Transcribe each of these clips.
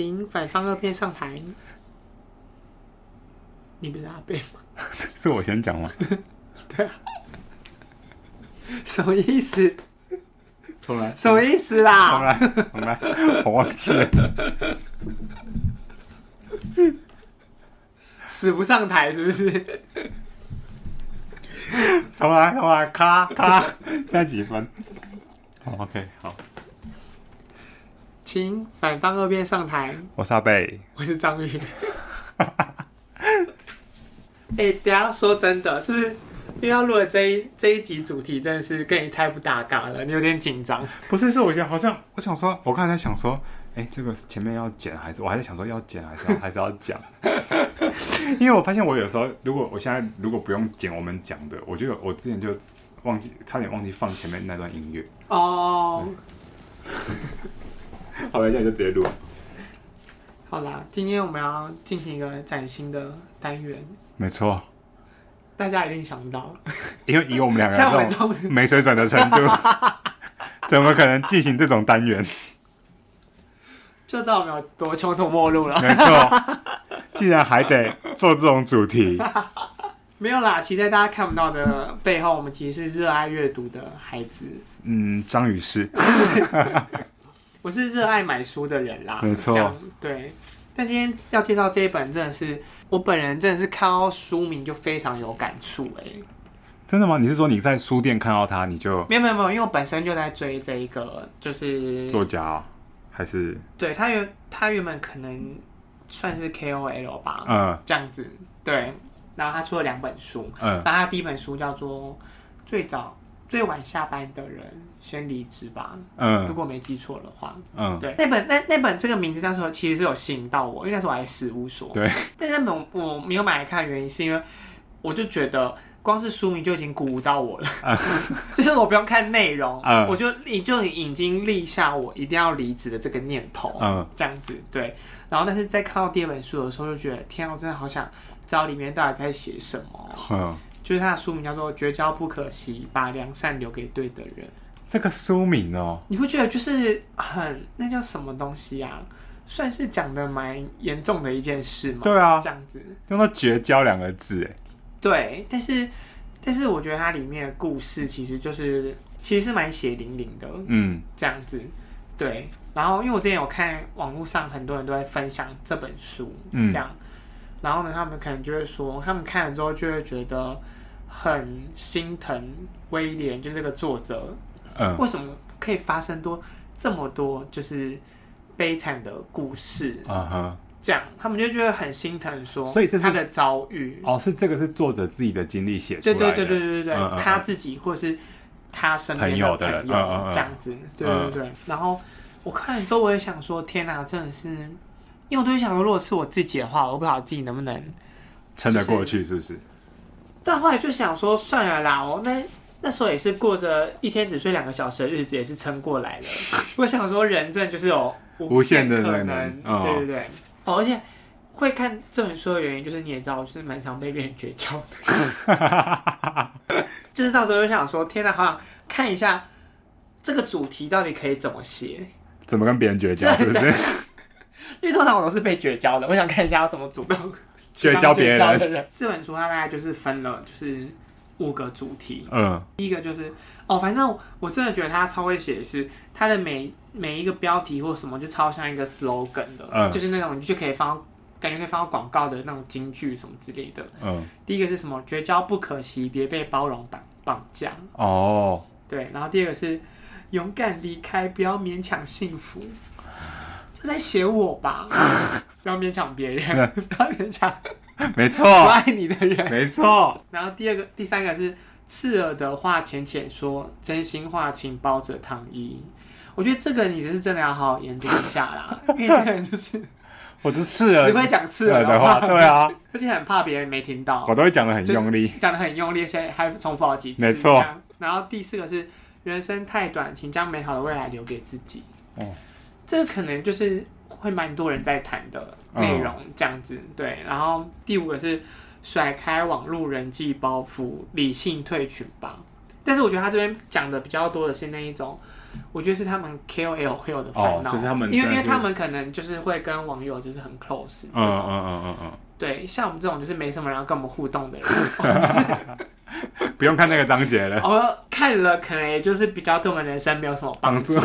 请反方二辩上台。你不是阿贝吗？是我先讲吗？对啊。什么意思？重来。什么意思啦？重来，重来，我忘记了。死不上台是不是？重来，重来，咔咔。现在几分？好，OK，好。请反方二辩上台。我是阿贝，我是张宇。哎、欸，等下说真的，是不是？因为要录的这一这一集主题真的是跟你太不搭嘎了，你有点紧张。不是，是我想好像我想说，我刚才在想说，哎、欸，这个前面要剪还是我还在想说要剪还是要还是要讲？因为我发现我有时候如果我现在如果不用剪我们讲的，我就我之前就忘记差点忘记放前面那段音乐哦。好了，现在就直接录。好啦，今天我们要进行一个崭新的单元。没错，大家一定想不到，因为以我们两个 这种没水准的程度，怎么可能进行这种单元？就知道我们有多穷途末路了。没错，竟然还得做这种主题，没有啦。其实在大家看不到的背后，我们其实是热爱阅读的孩子。嗯，张宇是，我是热爱买书的人啦。没错，对。但今天要介绍这一本，真的是我本人真的是看到书名就非常有感触哎。真的吗？你是说你在书店看到它，你就没有没有没有，因为我本身就在追这一个，就是作家、哦、还是对他原他原本可能算是 KOL 吧，嗯，这样子对。然后他出了两本书，嗯，然后他第一本书叫做《最早最晚下班的人》。先离职吧，嗯，如果没记错的话，嗯，对，那本那那本这个名字那时候其实是有吸引到我，因为那时候我还事务所，对，但是那本我没有买来看的原因是因为我就觉得光是书名就已经鼓舞到我了，嗯 就是我不用看内容，嗯，我就你就已经立下我一定要离职的这个念头，嗯，这样子，对，然后但是在看到第二本书的时候就觉得天啊，我真的好想知道里面到底在写什么，嗯，就是他的书名叫做《绝交不可惜，把良善留给对的人》。这个书名哦，你会觉得就是很那叫什么东西啊？算是讲的蛮严重的一件事吗。对啊，这样子用到“绝交”两个字，哎，对，但是但是我觉得它里面的故事其实就是其实是蛮血淋淋的，嗯，这样子，对。然后因为我之前有看网络上很多人都在分享这本书，嗯，这样，然后呢，他们可能就会说，他们看了之后就会觉得很心疼威廉，就是这个作者。嗯、为什么可以发生多这么多就是悲惨的故事？嗯哼，这样他们就觉得很心疼，说，所以这是他的遭遇哦，是这个是作者自己的经历写出来的，对对对对对对他自己或是他身边的朋友这样子，对对对。然后我看了之后，我也想说，天哪，真的是，因为我都想说，如果是我自己的话，我不知道自己能不能撑得过去，是不是？但后来就想说，算了啦，我那。那时候也是过着一天只睡两个小时的日子，也是撑过来了。我想说，人真的就是有无限的可能，对对对。哦，而且会看这本书的原因，就是你也知道，我是蛮常被别人绝交的。就是到时候就想说，天哪，好想看一下这个主题到底可以怎么写，怎么跟别人绝交，是不是？因为通常我都是被绝交的，我想看一下要怎么主动绝交别人。这本书它大概就是分了，就是。五个主题，嗯，第一个就是哦，反正我，真的觉得他超会写，是他的每每一个标题或什么就超像一个 slogan 的，嗯，就是那种你就可以放，感觉可以放到广告的那种金句什么之类的，嗯，第一个是什么？绝交不可惜，别被包容绑绑架，哦，对，然后第二个是勇敢离开，不要勉强幸福，这在写我吧，不要勉强别人，不要勉强。没错，不爱你的人，没错。然后第二个、第三个是刺耳的话浅浅说，真心话请包着糖衣。我觉得这个你就是真的要好好研究一下啦，因为这个人就是，我就刺耳，只会讲刺耳的话，对啊，而且很怕别人没听到，我都会讲的很用力，讲的很用力，现在还重复好几次，没错。然后第四个是人生太短，请将美好的未来留给自己。哦，这个可能就是。会蛮多人在谈的内容，这样子、嗯、对。然后第五个是甩开网络人际包袱，理性退群吧。但是我觉得他这边讲的比较多的是那一种我觉得是他们 KOL 会有的烦恼，哦，就是他们，因为因为他们可能就是会跟网友就是很 close，嗯嗯嗯嗯嗯，对，像我们这种就是没什么人要跟我们互动的人，就是不用看那个章节了，我看了可能也就是比较对我们人生没有什么帮助。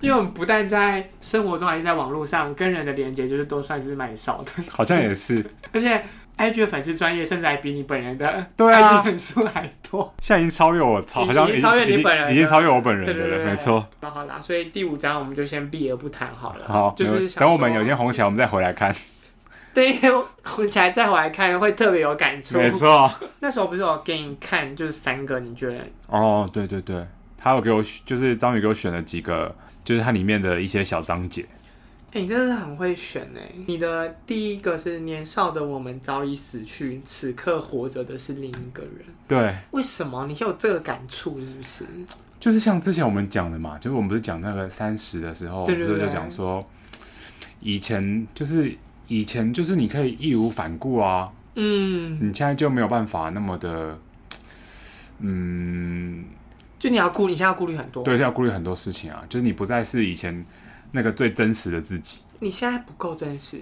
因为我们不但在生活中，还是在网络上跟人的连接，就是都算是蛮少的。好像也是，而且 IG 的粉丝专业甚至还比你本人的对啊粉丝还多。现在已经超越我，超好像已经超越你本人，已经超越我本人了。对对对，没错。那好啦，所以第五章我们就先避而不谈好了。好，就是等我们有一天红起来，我们再回来看。对，红起来再回来看，会特别有感触。没错。那时候不是我给你看，就是三个，你觉得？哦，对对对，他有给我，就是张宇给我选了几个。就是它里面的一些小章节。哎、欸，你真的是很会选哎！你的第一个是年少的我们早已死去，此刻活着的是另一个人。对，为什么你有这个感触？是不是？就是像之前我们讲的嘛，就是我们不是讲那个三十的时候，对对对，就讲说以前就是以前就是你可以义无反顾啊，嗯，你现在就没有办法那么的，嗯。就你要顾，你现在要顾虑很多。对，现在要顾虑很多事情啊。就是你不再是以前那个最真实的自己。你现在不够真实。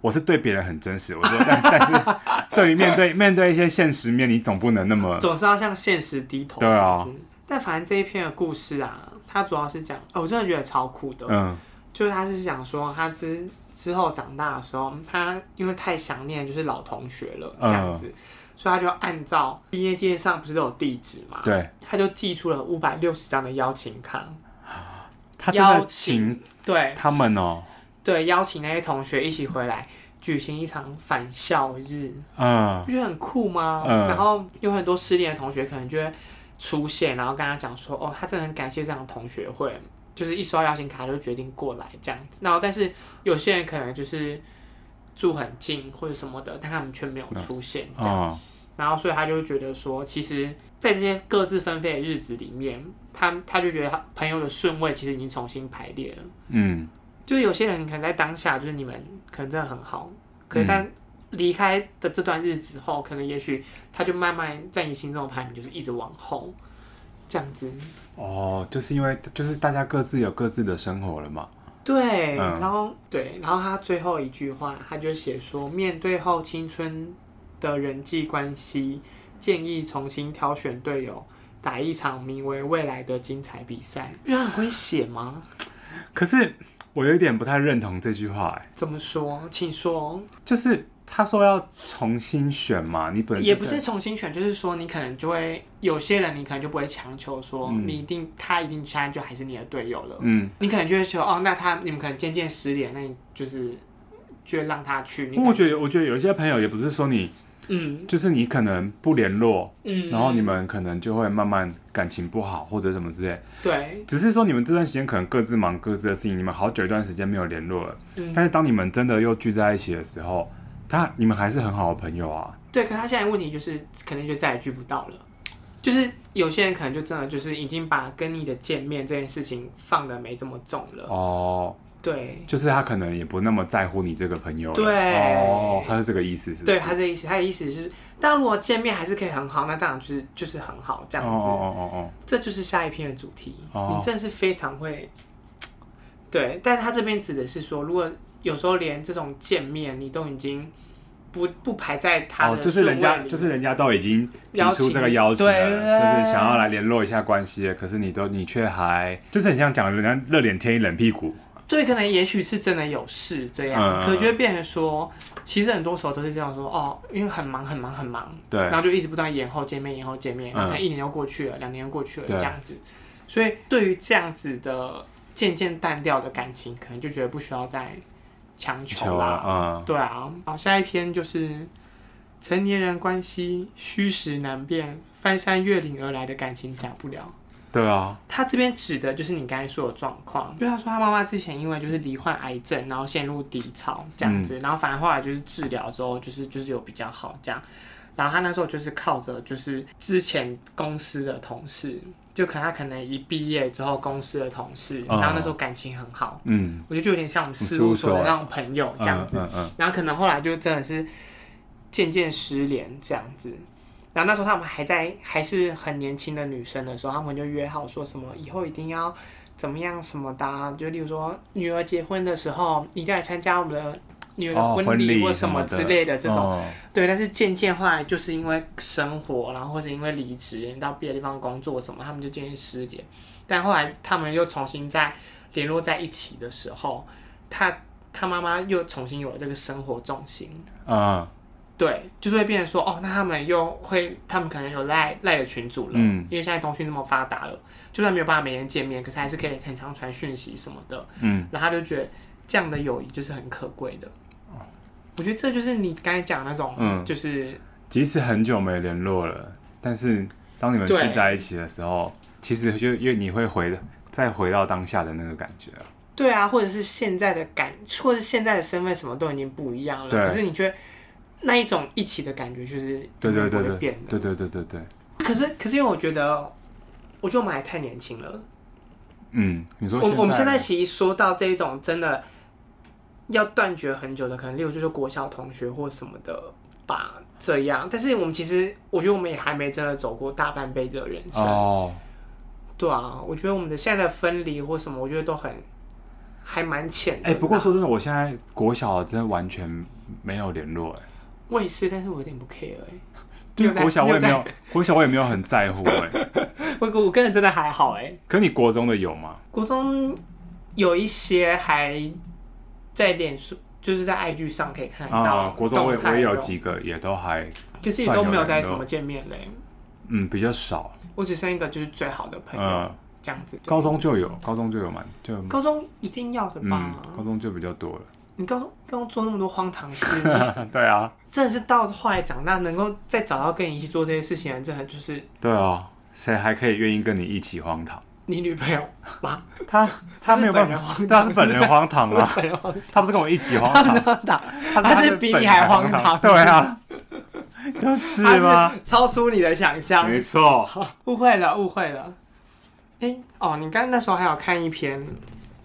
我是对别人很真实，我说，但但是 对于面对面对一些现实面，你总不能那么总是要向现实低头。对啊。但反正这一篇的故事啊，它主要是讲，哦，我真的觉得超酷的。嗯。就是他是想说，他之之后长大的时候，他因为太想念就是老同学了，这样子。嗯所以他就按照毕业纪念上不是都有地址嘛？对，他就寄出了五百六十张的邀请卡，他邀请对他们哦，对，邀请那些同学一起回来举行一场返校日，嗯，不觉得很酷吗？嗯，然后有很多失联的同学可能就会出现，然后跟他讲说，哦，他真的很感谢这场同学会，就是一收到邀请卡就决定过来这样子。然后，但是有些人可能就是住很近或者什么的，但他们却没有出现这样。嗯然后，所以他就觉得说，其实，在这些各自纷飞的日子里面，他他就觉得他朋友的顺位其实已经重新排列了。嗯，就是有些人可能在当下，就是你们可能真的很好，可是但离开的这段日子后，可能也许他就慢慢在你心中的排名就是一直往后，这样子。哦，就是因为就是大家各自有各自的生活了嘛。对，嗯、然后对，然后他最后一句话，他就写说：面对后青春。的人际关系，建议重新挑选队友，打一场名为未来的精彩比赛。不是很会写吗？可是我有一点不太认同这句话，哎，怎么说？请说。就是他说要重新选嘛，你本来也不是重新选，就是说你可能就会有些人，你可能就不会强求说你一定、嗯、他一定现在就还是你的队友了。嗯，你可能就会说哦，那他你们可能渐渐失联，那你就是就让他去。我觉得我觉得有一些朋友也不是说你。嗯，就是你可能不联络，嗯，然后你们可能就会慢慢感情不好或者什么之类，对，只是说你们这段时间可能各自忙各自的事情，你们好久一段时间没有联络了，嗯，但是当你们真的又聚在一起的时候，他你们还是很好的朋友啊。对，可是他现在问题就是可能就再也聚不到了，就是有些人可能就真的就是已经把跟你的见面这件事情放的没这么重了。哦。对，就是他可能也不那么在乎你这个朋友。对，哦，他是这个意思是，是？对，他这个意思，他的意思是，但如果见面还是可以很好，那当然就是就是很好这样子。哦哦哦哦，这就是下一篇的主题。哦，你真的是非常会。对，但是他这边指的是说，如果有时候连这种见面你都已经不不排在他的，哦，就是人家就是人家都已经提出这个邀请了，就是想要来联络一下关系，可是你都你却还就是很像讲人家热脸贴一冷屁股。对，可能也许是真的有事这样，嗯、可就会变成说，其实很多时候都是这样说哦，因为很忙很忙很忙，对，然后就一直不断延后见面，延后见面，然后一年又过去了，两、嗯、年又过去了这样子，所以对于这样子的渐渐淡掉的感情，可能就觉得不需要再强求啦，嗯，对啊，好，下一篇就是成年人关系虚实难辨，翻山越岭而来的感情假不了。对啊，他这边指的就是你刚才说的状况，就他说他妈妈之前因为就是罹患癌症，然后陷入低潮这样子，嗯、然后反而后来就是治疗之后，就是就是有比较好这样，然后他那时候就是靠着就是之前公司的同事，就可能他可能一毕业之后公司的同事，然后那时候感情很好，嗯，我觉得就有点像我们事务所的那种朋友这样子，嗯嗯嗯、然后可能后来就真的是渐渐失联这样子。然后那时候他们还在还是很年轻的女生的时候，他们就约好说什么以后一定要怎么样什么的、啊，就例如说女儿结婚的时候，你一定要来参加我们的女儿的婚礼或什么之类的这种。哦、对，但是渐渐后来就是因为生活，然后或是因为离职到别的地方工作什么，他们就渐渐失联。但后来他们又重新再联络在一起的时候，他他妈妈又重新有了这个生活重心。嗯。对，就是会变成说，哦，那他们又会，他们可能有赖赖的群组了，嗯，因为现在通讯这么发达了，就算没有办法每天见面，可是还是可以很常传讯息什么的，嗯，然后他就觉得这样的友谊就是很可贵的，哦，我觉得这就是你刚才讲的那种，嗯，就是即使很久没联络了，但是当你们聚在一起的时候，其实就因为你会回再回到当下的那个感觉，对啊，或者是现在的感，或者是现在的身份什么都已经不一样了，可是你觉得。那一种一起的感觉，就是不会变的。对对对对，对对对对对。可是可是，因为我觉得，我觉得我们还太年轻了。嗯，你说我我们现在其实说到这一种真的要断绝很久的，可能例如就是国小同学或什么的吧，这样。但是我们其实，我觉得我们也还没真的走过大半辈子的人生。哦。对啊，我觉得我们的现在的分离或什么，我觉得都很还蛮浅。哎，不过说真的，我现在国小真的完全没有联络哎。我也是，但是我有点不 care 哎、欸。对，国小我也没有，国小我也没有很在乎哎、欸。我我个人真的还好哎、欸。可你国中的有吗？国中有一些还在脸书，就是在 IG 上可以看到。啊，国中我也我也有几个，也都还。可是也都没有在什么见面嘞、欸。嗯，比较少。我只剩一个就是最好的朋友，嗯、这样子。高中就有，高中就有蛮就。高中一定要的吧？嗯、高中就比较多了。你刚刚做那么多荒唐事，对啊，真的是到后来长大能够再找到跟你一起做这些事情的人，真的就是对啊，谁还可以愿意跟你一起荒唐？你女朋友吧？她她没有办法，她是本人荒唐啊，她不是跟我一起荒唐，她是比你还荒唐，对啊，就是吗？超出你的想象，没错，误会了，误会了。哎，哦，你刚刚那时候还有看一篇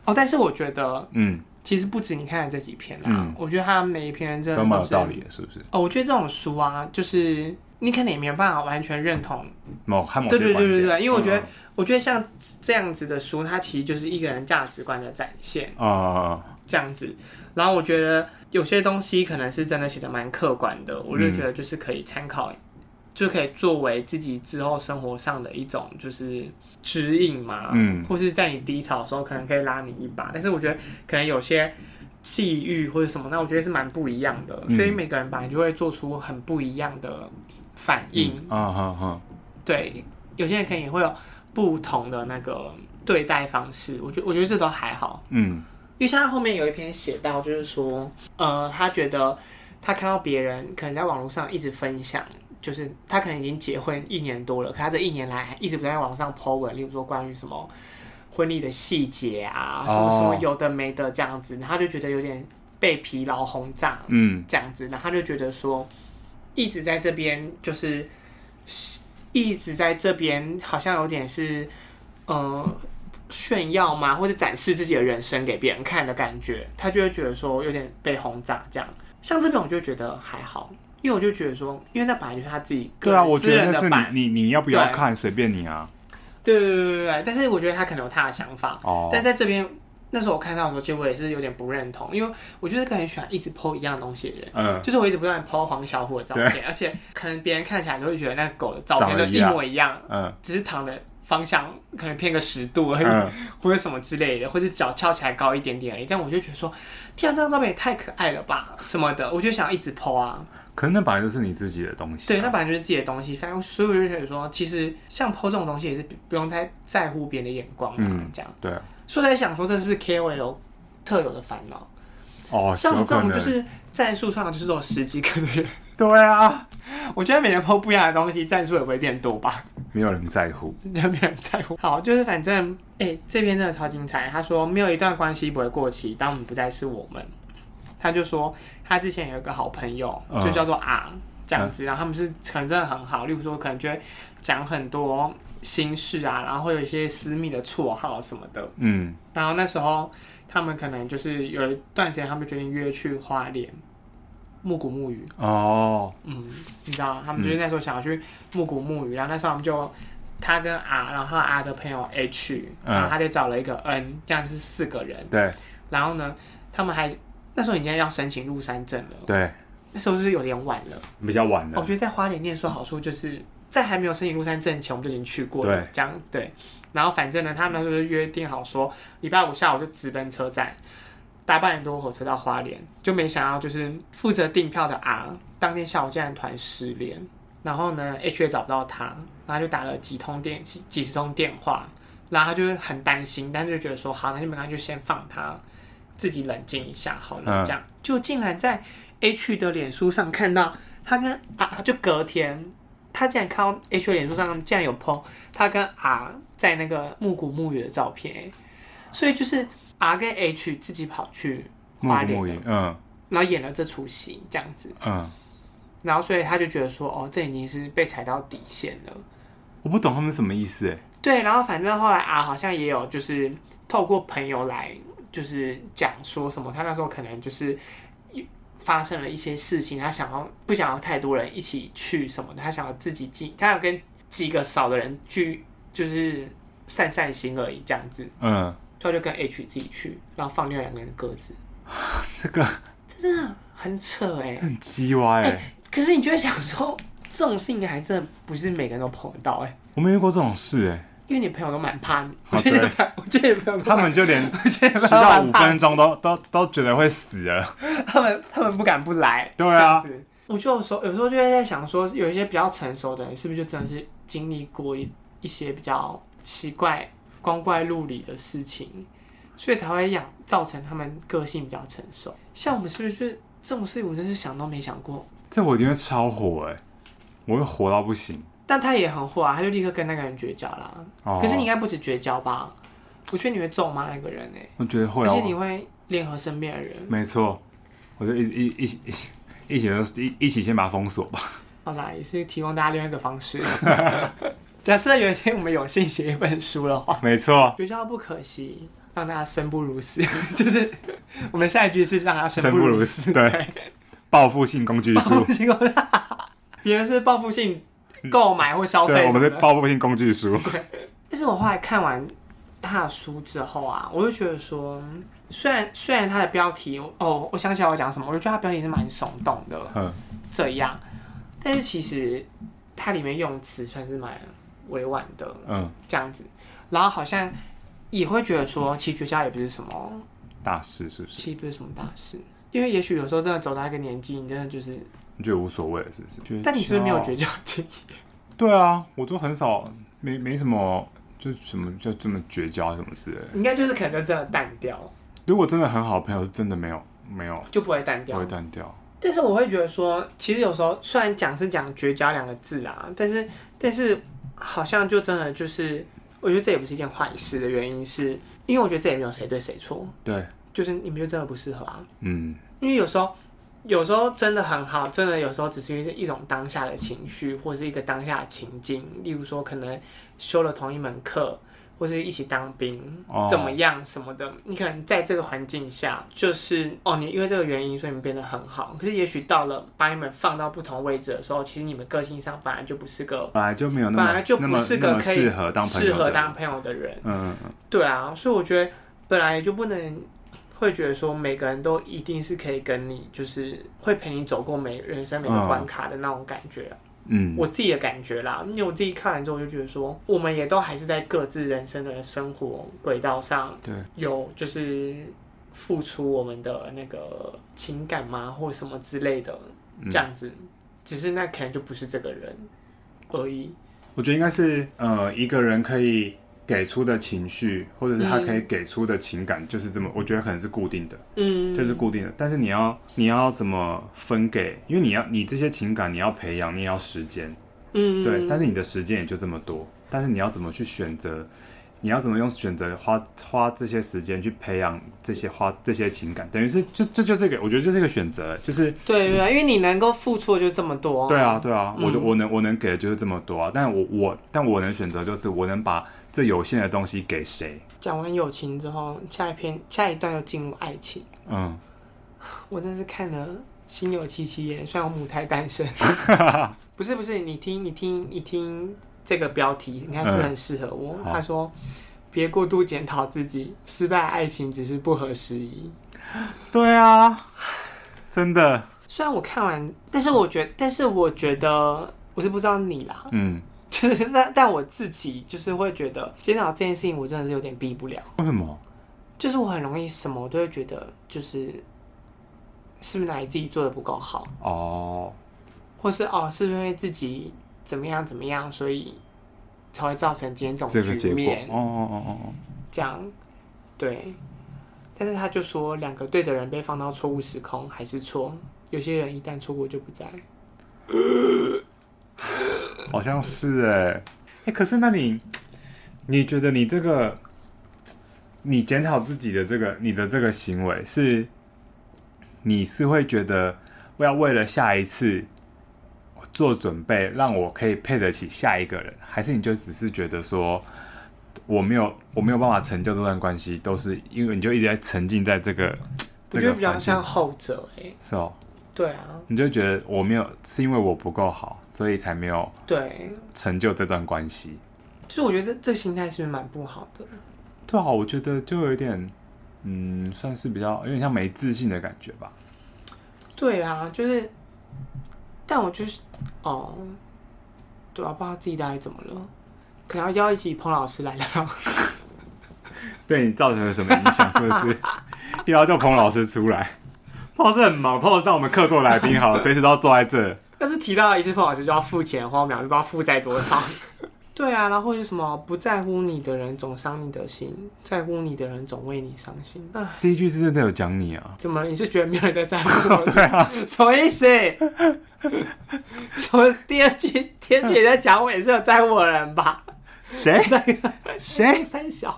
哦，但是我觉得，嗯。其实不止你看的这几篇啦，嗯、我觉得他每一篇真的蛮有道理的，是不是？哦，我觉得这种书啊，就是你可能也没有办法完全认同某某对对对对对，因为我觉得，嗯、我觉得像这样子的书，它其实就是一个人价值观的展现啊，嗯、这样子。然后我觉得有些东西可能是真的写的蛮客观的，我就觉得就是可以参考。就可以作为自己之后生活上的一种就是指引嘛，嗯，或是在你低潮的时候可能可以拉你一把，但是我觉得可能有些际遇或者什么，那我觉得是蛮不一样的，嗯、所以每个人本来就会做出很不一样的反应，啊哈哈，对，有些人可能也会有不同的那个对待方式，我觉得我觉得这都还好，嗯，因为像他后面有一篇写到，就是说，呃，他觉得他看到别人可能在网络上一直分享。就是他可能已经结婚一年多了，可他这一年来一直不在网上 po 文，例如说关于什么婚礼的细节啊，什么什么有的没的这样子，然后他就觉得有点被疲劳轰炸，嗯，这样子，然后他就觉得说一直在这边就是一直在这边，好像有点是呃炫耀嘛，或者展示自己的人生给别人看的感觉，他就会觉得说有点被轰炸这样。像这边我就觉得还好。因为我就觉得说，因为那本来就是他自己个人啊，我觉得是你你你要不要看随便你啊。对对对对对，但是我觉得他可能有他的想法。哦。但在这边那时候我看到的时候，其实我也是有点不认同，因为我就是个很喜欢一直 po 一样东西的人。嗯。就是我一直不断 po 黄小虎的照片，而且可能别人看起来都会觉得那个狗的照片都一模一样。嗯。只是躺的方向可能偏个十度而已，嗯、或者什么之类的，或者脚翘起来高一点点而已。但我就觉得说，天啊，这张照片也太可爱了吧，什么的，我就想要一直 po 啊。可能那本来就是你自己的东西，对，那本来就是自己的东西。反正所以我就觉得说，其实像 po 这种东西也是不用太在乎别人的眼光嘛，嗯、这样。对、啊。所以在想说，这是不是 KOL 特有的烦恼？哦，像这种就是战术上就是有十几个的人。对啊，我觉得每年 po 不一样的东西，战术也不会变多吧？没有人在乎，没有人在乎。好，就是反正，哎、欸，这篇真的超精彩。他说，没有一段关系不会过期，当我们不再是我们。他就说，他之前有一个好朋友，就叫做啊这样子，然后他们是可能真的很好，例如说可能就会讲很多心事啊，然后会有一些私密的绰号什么的，嗯，然后那时候他们可能就是有一段时间，他们决定约去花莲，木谷木鱼。哦，嗯，你知道，他们就是那时候想要去木谷沐雨，然后那时候他们就他跟 R，然后 R 的朋友 H，然后他就找了一个 N，这样是四个人。对。然后呢，他们还那时候已经要申请入山证了。对。那时候是有点晚了，比较晚了。我觉得在花莲念书好处就是在还没有申请入山证前，我们就已经去过了。对。这样对。然后反正呢，他们就约定好说，礼拜五下午就直奔车站。搭半点多火车到花莲，就没想到就是负责订票的 R 当天下午竟然团失联，然后呢 H 也找不到他，然后就打了几通电几几十通电话，然后他就很担心，但是就觉得说好，那就没关系，就先放他自己冷静一下好了，这样、嗯、就竟然在 H 的脸书上看到他跟啊就隔天，他竟然看到 H 的脸书上竟然有 po 他跟 R 在那个木谷木雨的照片，所以就是。R 跟 H 自己跑去花莲，嗯，然后演了这出戏，这样子，嗯，然后所以他就觉得说，哦，这已经是被踩到底线了。我不懂他们什么意思，哎，对，然后反正后来 R 好像也有就是透过朋友来就是讲说什么，他那时候可能就是发生了一些事情，他想要不想要太多人一起去什么的，他想要自己进，他要跟几个少的人聚，就是散散心而已，这样子，嗯。所以就跟 H 自己去，然后放另外两个人的鸽子。这个这真的很扯哎，很鸡歪哎。可是你就会想说，这种事情还真的不是每个人都碰得到哎。我没遇过这种事哎，因为你朋友都蛮怕你。我觉得，我觉得朋友他们就连 迟到五分钟都都都觉得会死了。他们他们不敢不来。对啊。我就有时候有时候就会在想说，有一些比较成熟的人，是不是就真的是经历过一一些比较奇怪。光怪陆离的事情，所以才会养造成他们个性比较成熟。像我们是不是这种事情，我真是想都没想过。这我一定会超火哎、欸，我会火到不行。但他也很火啊，他就立刻跟那个人绝交啦。哦、可是你应该不止绝交吧？我觉得你会咒骂那个人哎、欸。我觉得会、啊，而且你会联合身边的人。没错，我就一一一起一起一一起先把他封锁吧。好啦，也是提供大家另外一个方式。假设有一天我们有幸写一本书的话，没错，绝交不可惜，让大家生不如死，就是我们下一句是让他生不如死，对，报复性工具书，别人是报复性购买或消费，我们的报复性工具书。但是我后来看完他的书之后啊，我就觉得说，虽然虽然他的标题哦，我想起来我讲什么，我就觉得他标题是蛮耸动的，嗯，这样，但是其实它里面用词算是蛮。委婉的，嗯，这样子，然后好像也会觉得说，其实绝交也不是什么大事，是不是？其实不是什么大事，因为也许有时候真的走到一个年纪，你真的就是你觉得无所谓了，是不是？但你是不是没有绝交经验？对啊，我都很少，没没什么，就什么就这么绝交什么之类的。应该就是可能就真的淡掉。如果真的很好的朋友，是真的没有没有就不会淡掉，不会淡掉。但是我会觉得说，其实有时候虽然讲是讲绝交两个字啊，但是但是。好像就真的就是，我觉得这也不是一件坏事的原因是，因为我觉得这也没有谁对谁错，对，就是你们就真的不适合啊，嗯，因为有时候，有时候真的很好，真的有时候只是一种当下的情绪，或是一个当下的情境，例如说可能修了同一门课。或是一起当兵怎么样什么的，你可能在这个环境下，就是哦，你因为这个原因，所以你们变得很好。可是也许到了把你们放到不同位置的时候，其实你们个性上本来就不是个，本来就没有那么，本来就不是个可以适合当朋友的人。嗯嗯，对啊，所以我觉得本来就不能会觉得说每个人都一定是可以跟你，就是会陪你走过每人生每个关卡的那种感觉啊。嗯，我自己的感觉啦，因为我自己看完之后，我就觉得说，我们也都还是在各自人生的生活轨道上，对，有就是付出我们的那个情感嘛，或什么之类的，这样子，嗯、只是那可能就不是这个人而已。我觉得应该是，呃，一个人可以。给出的情绪，或者是他可以给出的情感，就是这么，我觉得可能是固定的，嗯，就是固定的。但是你要，你要怎么分给？因为你要，你这些情感你要培养，你也要时间，嗯，对。但是你的时间也就这么多，但是你要怎么去选择？你要怎么用选择花花这些时间去培养这些花这些情感？等于是，就这就是一个，我觉得就是一个选择，就是对对，因为你能够付出的就这么多，对啊对啊，我我能我能给的就是这么多啊。但我我但我能选择就是我能把。这有限的东西给谁？讲完友情之后，下一篇下一段又进入爱情。嗯，我真是看了心有戚戚焉，虽然我母胎单身。不是不是，你听你听你听这个标题，你看是不是很适合我？嗯、他说：“别过度检讨自己，失败爱情只是不合时宜。”对啊，真的。虽然我看完，但是我觉得，但是我觉得，我是不知道你啦。嗯，就是但但我自己就是会觉得检讨这件事情，我真的是有点避不了。为什么？就是我很容易什么我都会觉得，就是是不是哪里自己做的不够好哦。或是哦，是不是因为自己怎么样怎么样，所以才会造成今天这种局面？哦哦哦哦，这样对。但是他就说，两个对的人被放到错误时空还是错。有些人一旦错过就不在。好像是哎哎、欸，可是那你你觉得你这个你检讨自己的这个你的这个行为是，你是会觉得我要为了下一次。做准备，让我可以配得起下一个人，还是你就只是觉得说我没有我没有办法成就这段关系，都是因为你就一直在沉浸在这个。我觉得比较像后者哎、欸。是哦。对啊。你就觉得我没有，是因为我不够好，所以才没有对成就这段关系。其实我觉得这这心态是不是蛮不好的？对啊，我觉得就有一点，嗯，算是比较有点像没自信的感觉吧。对啊，就是。但我就是，哦，对啊，不知道自己到底怎么了，可能要邀一起彭老师来聊，对你造成了什么影响？是不是？又要叫彭老师出来？彭老师很忙，彭老师当我们客座来宾好了，随时都要坐在这。但是提到一次彭老师就要付钱，花秒就不知道负债多少。对啊，然后或是什么不在乎你的人总伤你的心，在乎你的人总为你伤心。第一句是真的有讲你啊？怎么？你是觉得没有人在在乎 我？对啊，什么意思？什么？第二句，第二句也在讲我，也是有在乎我的人吧？谁？谁？三小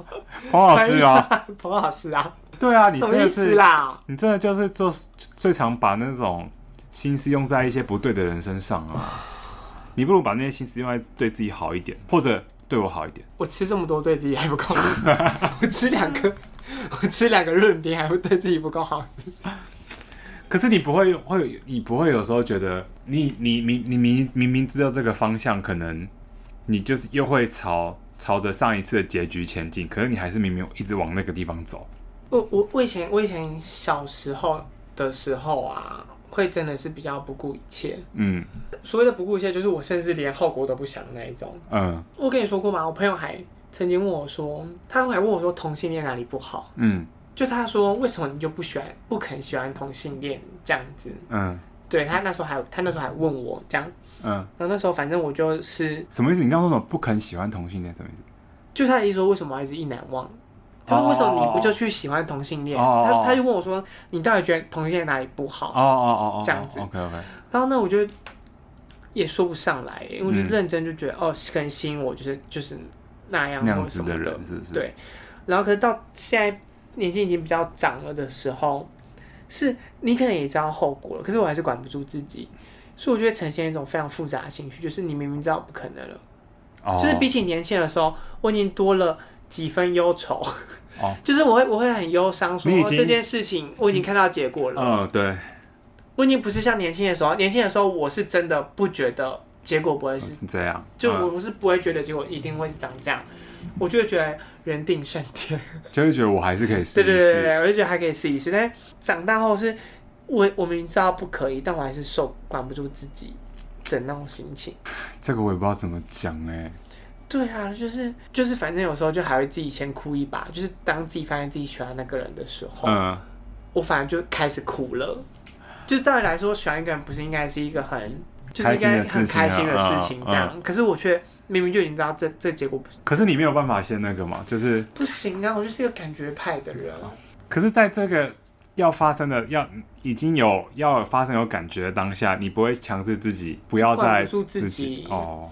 彭老师啊？彭老师啊？对啊，你什么意思啦？你真的就是做最常把那种心思用在一些不对的人身上啊。你不如把那些心思用来对自己好一点，或者对我好一点。我吃这么多，对自己还不够。我吃两个，我吃两个润饼，还会对自己不够好。可是你不会会，你不会有时候觉得你，你你你明明明知道这个方向，可能你就是又会朝朝着上一次的结局前进，可是你还是明明一直往那个地方走。我我我以前我以前小时候的时候啊。会真的是比较不顾一切，嗯，所谓的不顾一切，就是我甚至连后果都不想的那一种，嗯。我跟你说过吗？我朋友还曾经问我说，他还问我说同性恋哪里不好？嗯，就他说为什么你就不喜欢，不肯喜欢同性恋这样子？嗯，对他那时候还他那时候还问我这样，嗯，然后那时候反正我就是什么意思？你刚刚说什么不肯喜欢同性恋什么意思？就他的意思说为什么还是一难忘？他说：“为什么你不就去喜欢同性恋？” oh, oh, oh, oh. 他他就问我说：“你到底觉得同性恋哪里不好？”哦哦哦哦，这样子。OK OK。然后呢，我就也说不上来，因为我就认真就觉得，嗯、哦，可能吸引我就是就是那样那样子的人，是不是？对。然后，可是到现在年纪已经比较长了的时候，是你可能也知道后果了，可是我还是管不住自己，所以我觉得呈现一种非常复杂的情绪，就是你明明知道不可能了，oh. 就是比起年轻的时候，我已经多了。几分忧愁，哦，就是我会我会很忧伤，说这件事情我已经看到结果了。嗯，对，我已经不是像年轻的时候，年轻的时候我是真的不觉得结果不会是这样，就我我是不会觉得结果一定会是长这样，我就会觉得人定胜天，就会觉得我还是可以试一试。对对对对，我就觉得还可以试一试。但是长大后是我我明知道不可以，但我还是受管不住自己的那种心情。这个我也不知道怎么讲哎。对啊，就是就是，反正有时候就还会自己先哭一把。就是当自己发现自己喜欢那个人的时候，嗯，我反而就开始哭了。就照理来说，喜欢一个人不是应该是一个很就是应该很开心的事情这样？嗯、可是我却明明就已经知道这这结果不。可是你没有办法先那个嘛？就是不行啊！我就是一个感觉派的人。可是，在这个要发生的要已经有要发生有感觉的当下，你不会强制自己不要再自己哦。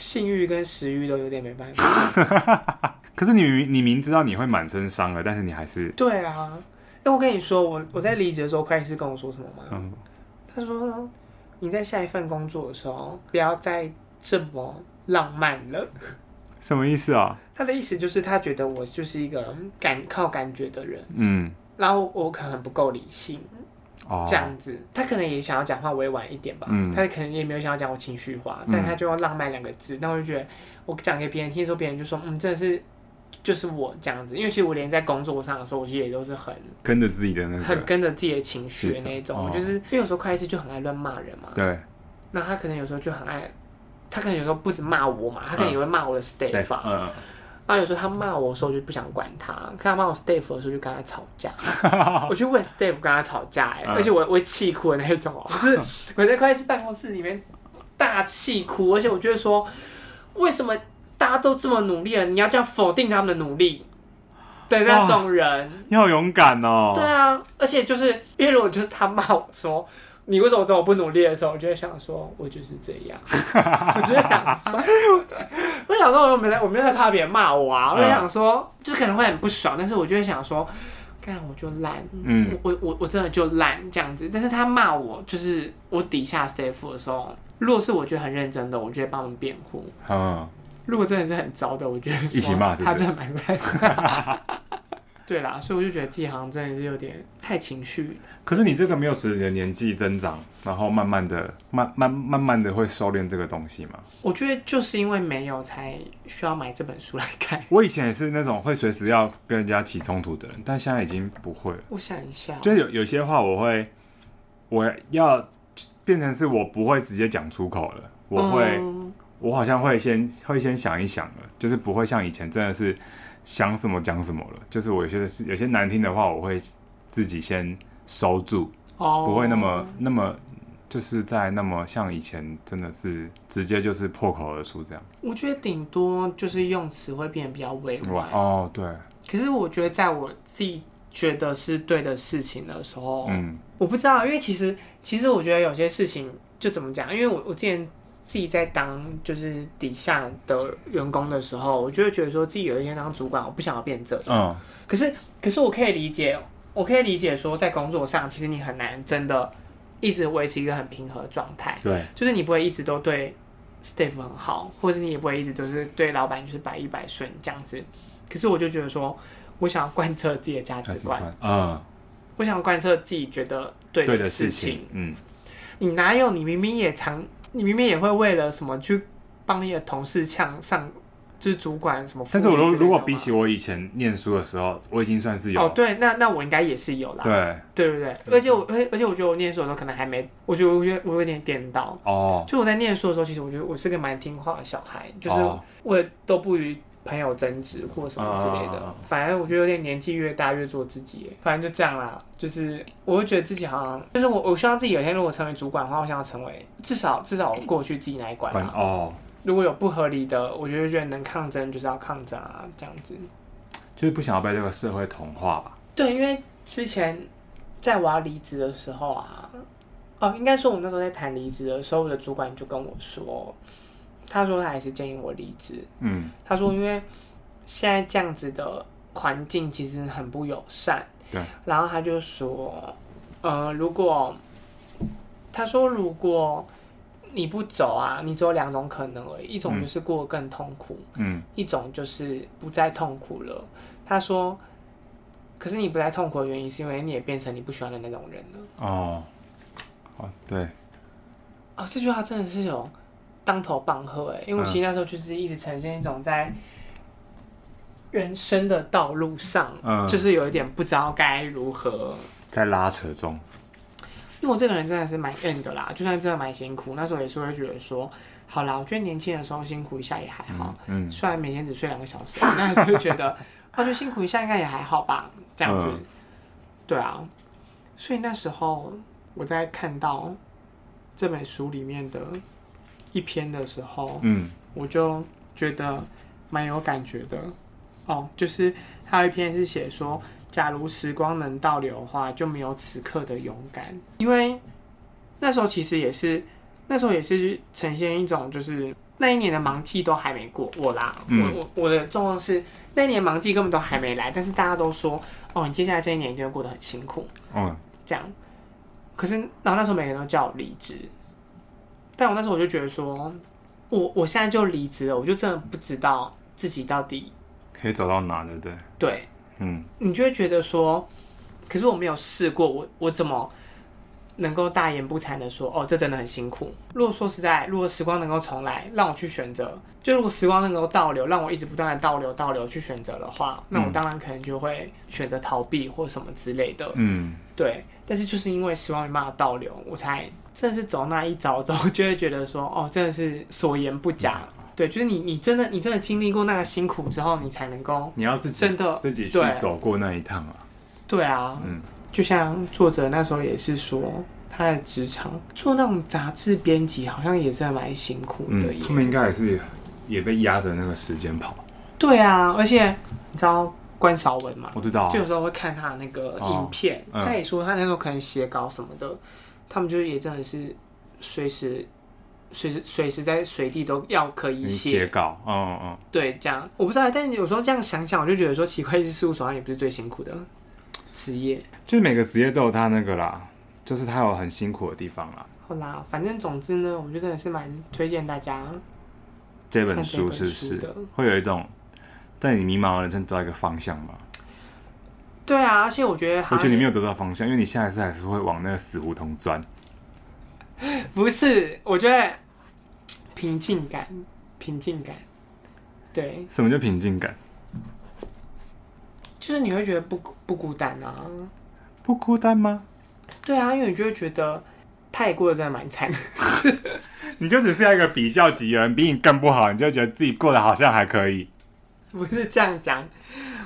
性欲跟食欲都有点没办法。可是你明你明知道你会满身伤了，但是你还是对啊。哎，我跟你说，我我在离职的时候，会计师跟我说什么吗？嗯，他说你在下一份工作的时候，不要再这么浪漫了。什么意思啊？他的意思就是他觉得我就是一个感靠感觉的人。嗯，然后我可能不够理性。这样子，他可能也想要讲话委婉一点吧，嗯，他可能也没有想要讲我情绪化，但他就要浪漫两个字，那我就觉得我讲给别人听的时候，别人就说，嗯，真的是就是我这样子，因为其实我连在工作上的时候，我其实也都是很跟着自己的那个，很跟着自己的情绪的那一种，哦、就是因为有时候会计师就很爱乱骂人嘛，对，那他可能有时候就很爱，他可能有时候不止骂我嘛，他可能也会骂我的 staff，嗯。然后有时候他骂我的时候，我就不想管他。看他骂我 Steve 的时候，就跟他吵架。我去问 Steve 跟他吵架，哎，而且我我会气哭的那种哦，就是我在会计师办公室里面大气哭，而且我觉得说，为什么大家都这么努力了，你要这样否定他们的努力的那种人？你好勇敢哦！对啊，而且就是因为如果就是他骂我说。你为什么这么不努力的时候，我就会想说，我就是这样。我就想说，我想说，我没在，我没有在怕别人骂我啊。我就想说，就是可能会很不爽，但是我就会想说，干我就烂，嗯，我我我真的就烂这样子。但是他骂我，就是我底下 staff 的时候，如果是我觉得很认真的，我就会帮他们辩护。嗯，如果真的是很糟的，我觉得一起骂他真的蛮烂。对啦，所以我就觉得自己好像真的是有点太情绪。可是你这个没有随着你的年纪增长，然后慢慢的、慢慢、慢慢的会收敛这个东西吗？我觉得就是因为没有，才需要买这本书来看。我以前也是那种会随时要跟人家起冲突的人，但现在已经不会了。我想一下，就是有有些话我会，我要变成是我不会直接讲出口了，我会，嗯、我好像会先会先想一想了，就是不会像以前真的是。想什么讲什么了，就是我有些是有些难听的话，我会自己先收住，oh. 不会那么那么就是在那么像以前，真的是直接就是破口而出这样。我觉得顶多就是用词会变得比较委婉哦，oh, 对。可是我觉得在我自己觉得是对的事情的时候，嗯，我不知道，因为其实其实我觉得有些事情就怎么讲，因为我我之前。自己在当就是底下的员工的时候，我就会觉得说自己有一天当主管，我不想要变这样。嗯。可是，可是我可以理解，我可以理解说，在工作上，其实你很难真的一直维持一个很平和的状态。对。就是你不会一直都对 staff 很好，或者你也不会一直都是对老板就是百依百顺这样子。可是我就觉得说，我想要贯彻自己的价值观。嗯。我想贯彻自己觉得对的事情。嗯。你哪有？你明明也常。你明明也会为了什么去帮你的同事呛上，就是主管什么？但是我如如果比起我以前念书的时候，我已经算是有哦，对，那那我应该也是有啦，对对不对？而且我而而且我觉得我念书的时候可能还没，我觉得我觉得我有点颠倒哦。就我在念书的时候，其实我觉得我是个蛮听话的小孩，就是我也都不与朋友争执或什么之类的。哦、反正我觉得有点年纪越大越做自己，反正就这样啦。就是我会觉得自己好像，就是我我希望自己有一天如果成为主管的话，我想要成为至少至少我过去自己来管哦。如果有不合理的，我觉得觉得能抗争就是要抗争啊，这样子。就是不想要被这个社会同化吧？对，因为之前在我要离职的时候啊，哦，应该说我那时候在谈离职的时候，我的主管就跟我说。他说他还是建议我离职。嗯，他说因为现在这样子的环境其实很不友善。对。然后他就说，呃，如果他说如果你不走啊，你只有两种可能而已，一种就是过得更痛苦，嗯，一种就是不再痛苦了。他说，可是你不再痛苦的原因是因为你也变成你不喜欢的那种人了。哦，哦，对。哦，这句话真的是有。当头棒喝哎，因为我其实那时候就是一直呈现一种在人生的道路上，嗯、就是有一点不知道该如何。在拉扯中。因为我这个人真的是蛮 end 的啦，就算真的蛮辛苦，那时候也是会觉得说，好啦，我觉得年轻的时候辛苦一下也还好，嗯，嗯。虽然每天只睡两个小时，但还是会觉得，我觉得辛苦一下应该也还好吧，这样子，嗯、对啊，所以那时候我在看到这本书里面的。一篇的时候，嗯，我就觉得蛮有感觉的哦。就是还有一篇是写说，假如时光能倒流的话，就没有此刻的勇敢。因为那时候其实也是，那时候也是呈现一种，就是那一年的忙季都还没过我啦。嗯、我我我的状况是，那一年忙季根本都还没来，但是大家都说，哦，你接下来这一年一定会过得很辛苦。嗯，这样。可是，然后那时候每个人都叫我离职。但我那时候我就觉得说，我我现在就离职了，我就真的不知道自己到底可以走到哪，对不对？对，嗯，你就会觉得说，可是我没有试过，我我怎么能够大言不惭的说，哦，这真的很辛苦。如果说实在，如果时光能够重来，让我去选择，就如果时光能够倒流，让我一直不断的倒流倒流去选择的话，那我当然可能就会选择逃避或什么之类的。嗯，对。但是就是因为时光没办法倒流，我才真的是走那一遭之后，就会觉得说，哦，真的是所言不假。对，就是你，你真的，你真的经历过那个辛苦之后，你才能够，你要自己真的自己去走过那一趟啊。对啊，嗯。就像作者那时候也是说，他在职场做那种杂志编辑，好像也真的蛮辛苦的。他们应该也是也被压着那个时间跑。对啊，而且你知道关韶文嘛？我知道，就有时候会看他的那个影片，他也说他那时候可能写稿什么的，他们就是也真的是随时、随时、随时在随地都要可以写稿。嗯嗯，对，这样我不知道，但是有时候这样想想，我就觉得说，奇怪，会计师事务所也不是最辛苦的。职业就是每个职业都有他那个啦，就是他有很辛苦的地方啦。好啦，反正总之呢，我觉得真的是蛮推荐大家这本书，是不是会有一种在你迷茫的人生找到一个方向吗？对啊，而且我觉得，我觉得你没有得到方向，因为你下一次还是会往那个死胡同钻。不是，我觉得平静感，平静感，对，什么叫平静感？就是你会觉得不不孤单啊？不孤单吗？对啊，因为你就会觉得他也过得真的蛮惨。你就只是要一个比较级的人，比你更不好，你就觉得自己过得好像还可以。不是这样讲，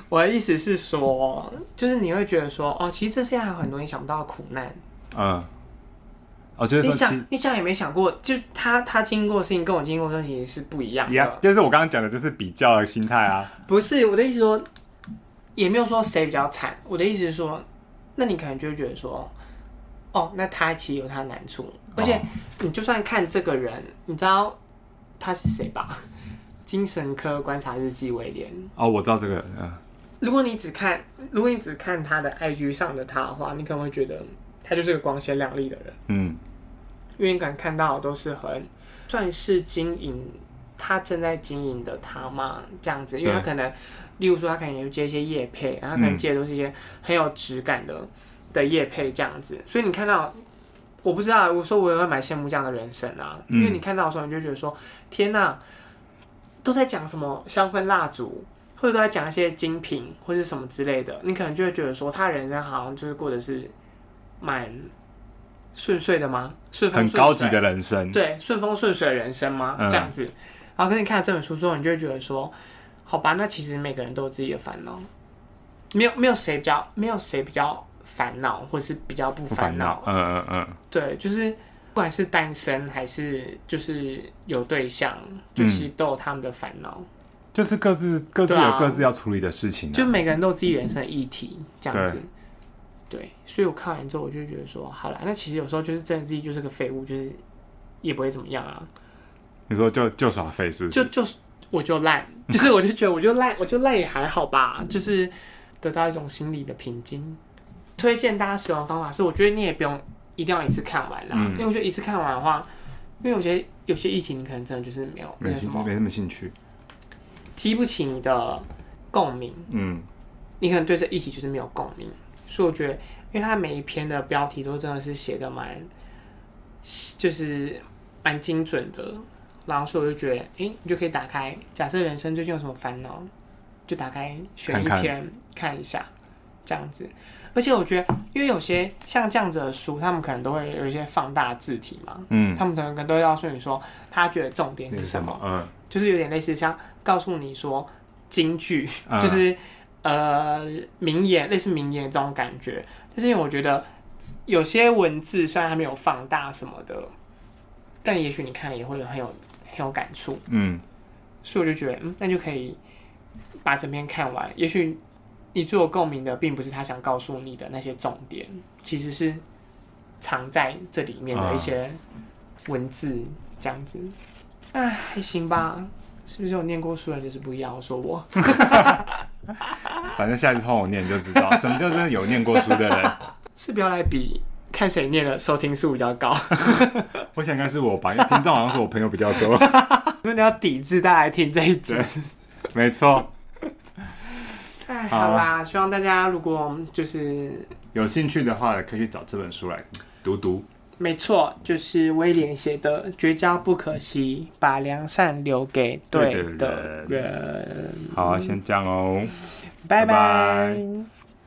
我的意思是说，就是你会觉得说，哦，其实这世界还有很多你想不到的苦难。嗯。哦，就是你想，你想也没想过，就他他经过的事情跟我经过的事情是不一样的。就是我刚刚讲的，就是比较的心态啊。不是我的意思说。也没有说谁比较惨，我的意思是说，那你可能就会觉得说，哦，那他其实有他的难处，而且你就算看这个人，你知道他是谁吧？精神科观察日记威廉。哦，我知道这个。如果你只看，如果你只看他的 IG 上的他的话，你可能会觉得他就是个光鲜亮丽的人。嗯。因为你可能看到的都是很算是经营。他正在经营的他嘛，这样子，因为他可能，例如说他可能也接一些业配，然后他可能接的都是一些很有质感的、嗯、的业配这样子，所以你看到，我不知道，我说我也会蛮羡慕这样的人生啊，嗯、因为你看到的时候，你就觉得说，天哪，都在讲什么香氛蜡烛，或者都在讲一些精品或者什么之类的，你可能就会觉得说，他人生好像就是过的是蛮顺遂的吗？顺风顺水，很高级的人生，对，顺风顺水的人生吗？嗯、这样子。然后跟你看了这本书之后，你就会觉得说，好吧，那其实每个人都有自己的烦恼，没有没有谁比较没有谁比较烦恼，或是比较不烦恼。嗯嗯嗯。对，就是不管是单身还是就是有对象，就其实都有他们的烦恼，就是各自各自有各自要处理的事情，啊，就每个人都有自己人生的议题这样子。对，对，所以我看完之后，我就觉得说，好了，那其实有时候就是真的自己就是个废物，就是也不会怎么样啊。你说就就耍废是？就就我就烂，就是我就觉得我就烂，我就烂也还好吧，就是得到一种心理的平静。推荐大家使用的方法是，我觉得你也不用一定要一次看完啦，嗯、因为我觉得一次看完的话，因为有些有些议题你可能真的就是没有没有什么没什么兴趣，激不起你的共鸣。嗯，你可能对这议题就是没有共鸣，所以我觉得，因为它每一篇的标题都真的是写的蛮，就是蛮精准的。然后所以我就觉得，哎、欸，你就可以打开。假设人生最近有什么烦恼，就打开选一篇看一下，这样子。而且我觉得，因为有些像这样子的书，他们可能都会有一些放大字体嘛。嗯。他们可能都会告诉你说，他觉得重点是什么？嗯。就是有点类似像告诉你说金句，嗯、就是呃名言，类似名言这种感觉。但是因为我觉得有些文字虽然还没有放大什么的，但也许你看也会有很有。很有感触，嗯，所以我就觉得，嗯，那就可以把整篇看完。也许你最有共鸣的，并不是他想告诉你的那些重点，其实是藏在这里面的一些文字，这样子。哎、啊，还行吧？是不是有念过书的人就是不一样？我说我，反正下一次换我念就知道，什么叫真的有念过书的人？是不要来比。看谁念的收听数比较高，我想应该是我吧，因为听众好像是我朋友比较多。因为你要抵制大家来听这一集，没错。哎，好啦，希望大家如果就是有兴趣的话，可以去找这本书来。读读。没错，就是威廉写的《绝交不可惜，把良善留给对的人》。好，先这样哦，拜拜。